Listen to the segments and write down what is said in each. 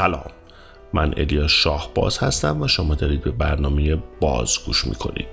سلام. من الیاس شاهباز هستم و شما دارید به برنامه باز گوش می‌کنید.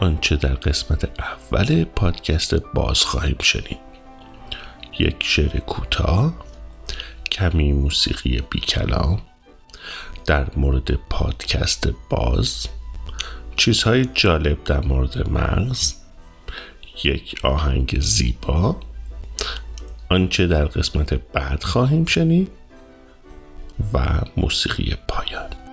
آنچه در قسمت اول پادکست باز خواهیم شنید. یک شعر کوتاه کمی موسیقی بی کلام در مورد پادکست باز چیزهای جالب در مورد مغز یک آهنگ زیبا آنچه در قسمت بعد خواهیم شنید و موسیقی پایان.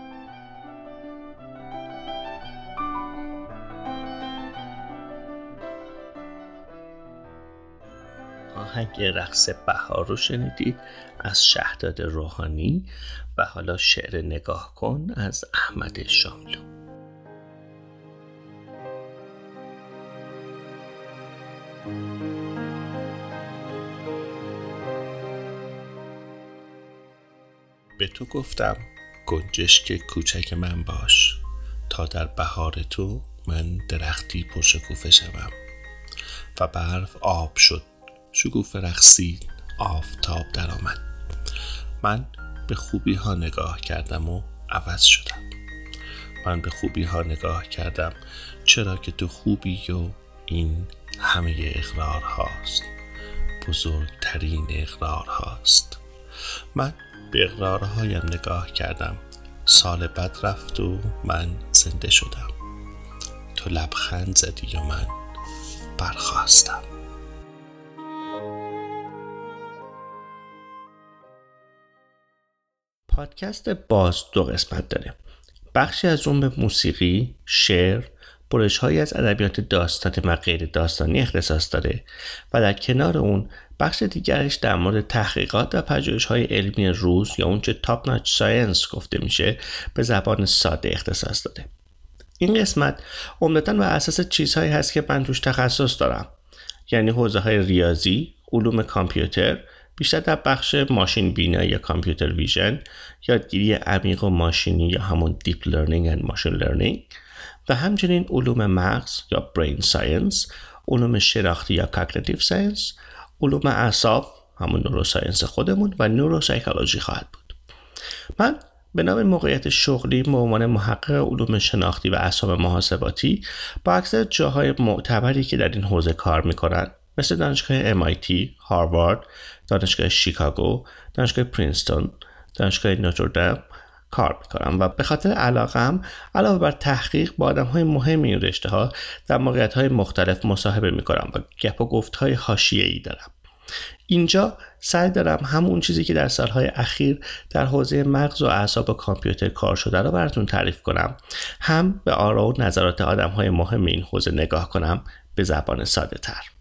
آهنگ رقص بهار رو شنیدید از شهداد روحانی و حالا شعر نگاه کن از احمد شاملو. به تو گفتم گنجشک کوچک من باش. تا در بهار تو من درختی پرشکوفه شوم. و برف آب شد شکوفه رقصید آفتاب درآمد. من به خوبی ها نگاه کردم و عوض شدم. من به خوبی ها نگاه کردم چرا که تو خوبی و این همه اقرار هاست بزرگترین اقرار هاست من به اقرارهایم نگاه کردم. سال بد رفت و من زنده شدم. تو لبخند زدی و من برخاستم پادکست باز دو قسمت داره. بخشی از اون به موسیقی، شعر، برش های از ادبیات داستان و غیر داستانی اختصاص داره و در کنار اون بخش دیگرش در مورد تحقیقات و پژوهش های علمی روز یا اونچه top notch science گفته میشه به زبان ساده اختصاص داده. این قسمت عمدتا بر اساس چیزهایی هست که من توش تخصص دارم. یعنی حوزه های ریاضی، علوم کامپیوتر، بیشتر در بخش ماشین بینایی یا computer vision یادگیری عمیق و ماشینی یا همون deep learning and machine learning. و همچنین علوم مغز یا brain science علوم شناختی یا cognitive science علوم اعصاب همون neuroscience خودمون و neuropsychology خواهد بود. من به نام موقعیت شغلی به عنوان محقق علوم شناختی و اعصاب محاسباتی با اکثر جاهای معتبری که در این حوزه کار می‌کنند مثل دانشگاه MIT، هاروارد، دانشگاه شیکاگو، دانشگاه پرینستون، دانشگاه نوتردام کار می‌کنم و به خاطر علاقم علاوه بر تحقیق با آدم های مهم این رشته ها در موقعیت های مختلف مصاحبه می‌کنم و گپ و گفت های حاشیه ای دارم. اینجا سعی دارم همون چیزی که در سالهای اخیر در حوزه مغز و اعصاب و کامپیوتر کار شده رو براتون تعریف کنم. هم به آرا و نظرات آدم های مهم این حوزه نگاه کنم به زبان ساده تر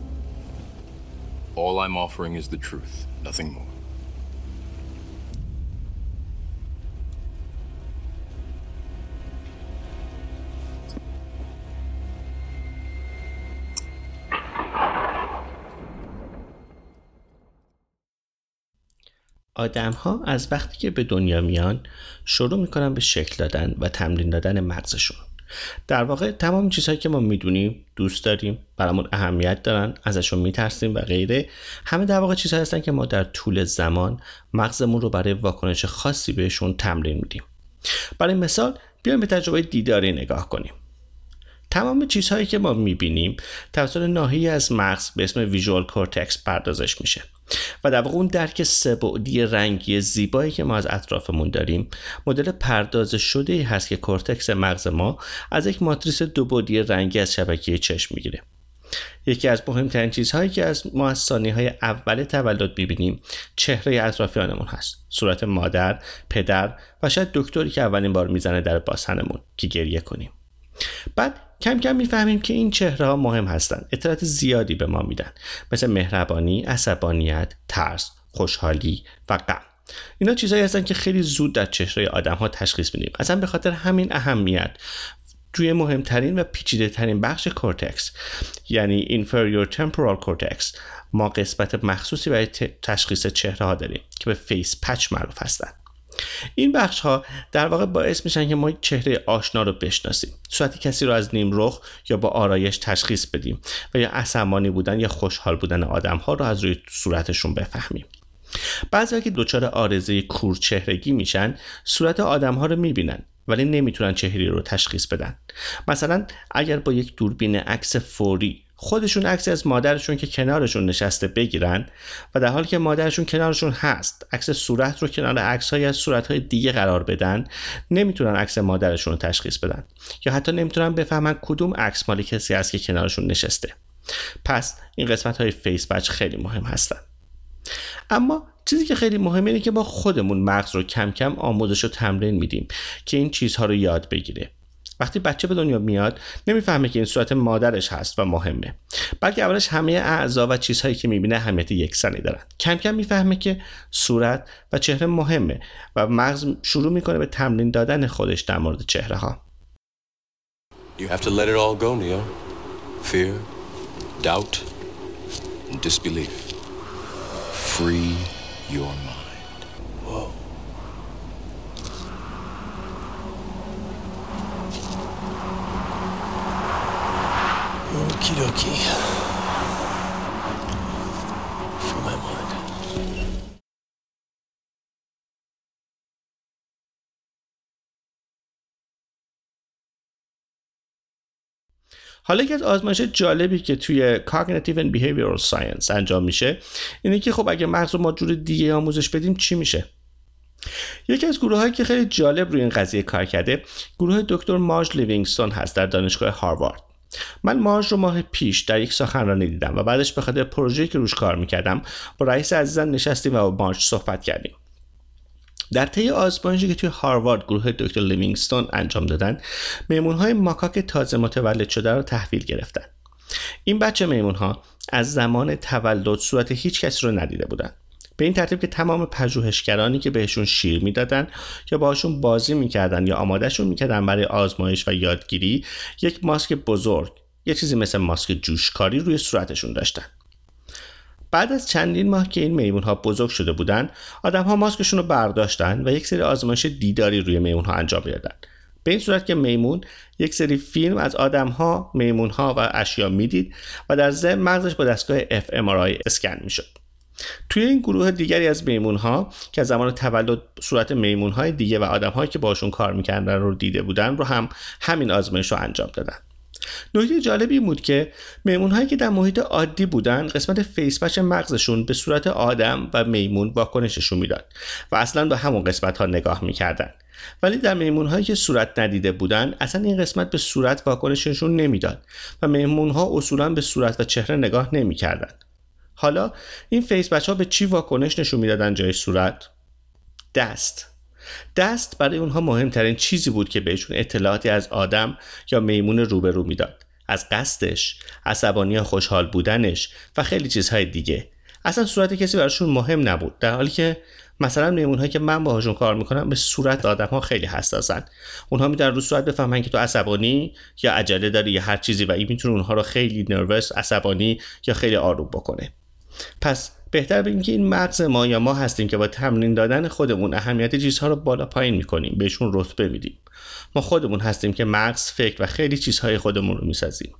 all I'm offering is the truth, nothing more. آدم ها از وقتی که به دنیا میان شروع می‌کنن به شکل دادن و تمرین دادن مغزشون در واقع تمام چیزهایی که ما می‌دونیم دوست داریم برامون اهمیت دارن ازشون میترسیم و غیره همه در واقع چیزهایی هستن که ما در طول زمان مغزمون رو برای واکنش خاصی بهشون تمرین میدیم. برای مثال بیایم به تجربه دیداری نگاه کنیم. تمام چیزهایی که ما می‌بینیم توسط ناحیه از مغز به اسم ویژوال کورتکس پردازش میشه. و در واقع اون درک سبعدی رنگی زیبایی که ما از اطرافمون داریم مدل پرداز شده هست که کورتکس مغز ما از یک ماتریس دو بعدی رنگی از شبکه چشم می‌گیره. یکی از مهمترین چیزهایی که از ما از های اول تولد ببینیم چهره اطرافیانمون هست. صورت مادر پدر و شاید دکتری که اولین بار می‌زنه در باسنمون که گریه کنیم. بعد کم کم می‌فهمیم که این چهره ها مهم هستند اطلاعات زیادی به ما میدن. مثل مهربانی عصبانیت ترس خوشحالی و غم. اینا چیزهایی هستن که خیلی زود در چهره آدم ها تشخیص میدیم. اصلا به خاطر همین اهمیت توی مهمترین و پیچیده ترین بخش کورتکس یعنی inferior temporal cortex ما قسمت مخصوصی برای تشخیص چهره ها داریم که به face patch معروف هستند این بخش ها در واقع باعث میشن که ما چهره آشنا رو بشناسیم. صورت کسی رو از نیم رخ یا با آرایش تشخیص بدیم و یا عصبانی بودن یا خوشحال بودن آدم ها رو از روی صورتشون بفهمیم. بعضی که دچار آرزه کورچهرگی میشن صورت آدم ها رو می‌بینن ولی نمی‌تونن چهره رو تشخیص بدن. مثلا اگر با یک دوربین عکس فوری خودشون عکس از مادرشون که کنارشون نشسته بگیرن و در حالی که مادرشون کنارشون هست عکس صورت رو کنار عکس های از صورت های دیگه قرار بدن نمی‌تونن عکس مادرشون رو تشخیص بدن یا حتی نمی‌تونن بفهمن کدوم عکس مال کسی است که کنارشون نشسته. پس این قسمت های face patch خیلی مهم هستن. اما چیزی که خیلی مهمه اینه که با خودمون مغز رو کم کم آموزش و تمرین میدیم که این چیزها رو یاد بگیره وقتی بچه به دنیا میاد نمی‌فهمه که این صورت مادرش هست و مهمه بلکه اولش همه اعضا و چیزهایی که می‌بینه اهمیت یکسانی دارن کم کم می‌فهمه که صورت و چهره مهمه و مغز شروع می‌کنه به تمرین دادن خودش در مورد چهره ها. Free your mind. Okie dokie. حالا که از آزمایش جالبی که توی Cognitive and Behavioral Science انجام میشه اینه که خب اگه مغز ما جور دیگه آموزش بدیم چی میشه؟ یکی از گروه هایی که خیلی جالب روی این قضیه کار کرده گروه دکتر مارج لیوینگستون هست در دانشگاه هاروارد. من مارج رو ماه پیش در یک سخنرانی دیدم و بعدش به خاطر پروژه‌ای که روش کار می‌کردم با رئیس عزیزم نشستیم و با مارج صحبت کردیم. در طی آزمایشی که توی هاروارد گروه دکتر لیوینگستون انجام دادن میمون های ماکاک تازه متولد شده رو تحویل گرفتن. این بچه میمون ها از زمان تولد صورت هیچ کسی رو ندیده بودن به این ترتیب که تمام پژوهشگرانی که بهشون شیر می‌دادن یا باهاشون بازی می‌کردن یا آمادهشون می‌کردن برای آزمایش و یادگیری یک ماسک بزرگ یه چیزی مثل ماسک جوشکاری روی صورتشون داشتن. بعد از چندین ماه که این میمون ها بزرگ شده بودن آدم ها ماسکشون رو برداشتن و یک سری آزمایش دیداری روی میمون ها انجام دادن به این صورت که میمون یک سری فیلم از آدم ها میمون ها و اشیا می‌دید و در ضمن مغزش با دستگاه fMRI اسکن می‌شد. توی این گروه دیگری از میمون ها که از زمان تولد صورت میمون های دیگه و آدم هایی که باشون کار می‌کردن رو دیده بودن رو هم همین آزمایش رو انجام دادن. نکته جالبی بود که میمون هایی که در محیط عادی بودن قسمت face patch مغزشون به صورت آدم و میمون واکنش نشون می‌داد و اصلا به همون قسمت ها نگاه می‌کردن. ولی در میمون هایی که صورت ندیده بودن اصلا این قسمت به صورت واکنش نشون نمی‌داد و میمون ها اصولا به صورت و چهره نگاه نمی‌کردن حالا این face patch ها به چی واکنش نشون می‌دادن جای صورت؟ دست. دست برای اونها مهمترین چیزی بود که بهشون اطلاعاتی از آدم یا میمون روبرو می‌داد. از قصدش عصبانی یا خوشحال بودنش و خیلی چیزهای دیگه. اصلا صورت کسی براشون مهم نبود در حالی که مثلا میمون هایی که من باهاشون کار می‌کنم به صورت آدم ها خیلی حساسن. اونها می‌تونن رو صورت بفهمن که تو عصبانی یا عجله داری یا هر چیزی و این می‌تونه اونها رو خیلی نروس عصبانی یا خیلی آروم بکنه. پس بهتر بگیم که این مغز ما یا ما هستیم که با تمرین دادن خودمون اهمیت چیزها رو بالا پایین می‌کنیم بهشون رتبه میدیم. ما خودمون هستیم که مغز فکر و خیلی چیزهای خودمون رو می‌سازیم.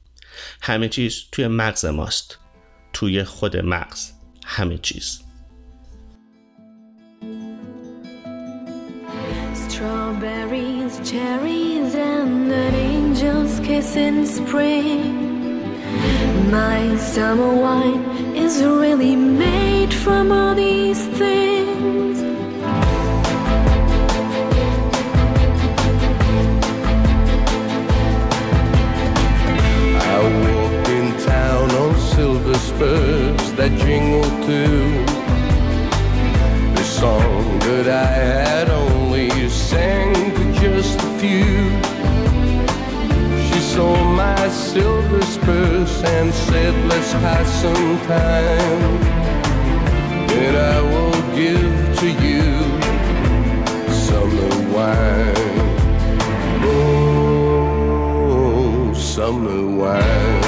همه چیز توی مغز ماست. توی خود مغز. همه چیز. Strawberries, cherries, and an angel's kiss in spring. My summer wine is really made from all these things. I walked in town on silver spurs that jingle too. Pass some time. And I will give to you summer wine. Oh, summer wine.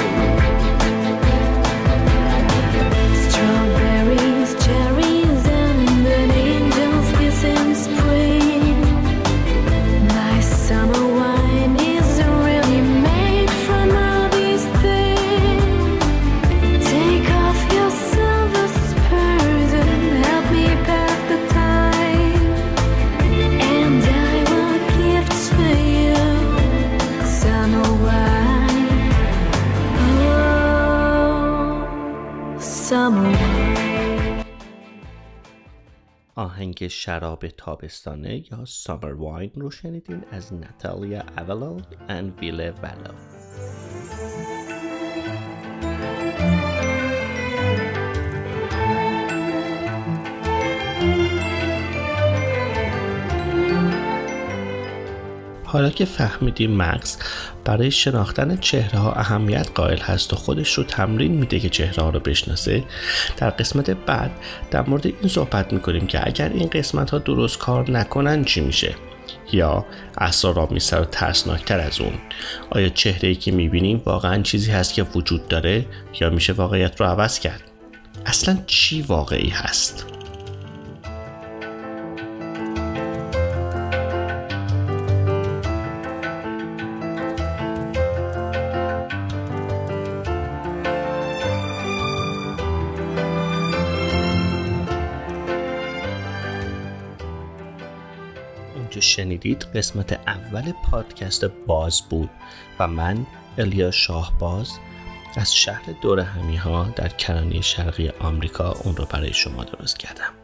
آهنگ شراب تابستانه یا سامر واین رو شنیدین از ناتالیا اولالد and ویله والو حالا که فهمیدیم مکس برای شناختن چهره ها اهمیت قائل هست و خودش رو تمرین میده که چهره ها رو بشناسه. در قسمت بعد در مورد این صحبت می‌کنیم که اگر این قسمت ها درست کار نکنن چی میشه؟ یا اسرارآمیزتر و ترسناکتر از اون. آیا چهره ای که می‌بینیم واقعا چیزی هست که وجود داره یا میشه واقعیت رو عوض کرد؟ اصلا چی واقعی هست؟ شنیدید قسمت اول پادکست باز بود و من الیا شاهباز از شهر دور در کرانه شرقی آمریکا اون رو برای شما درست کردم.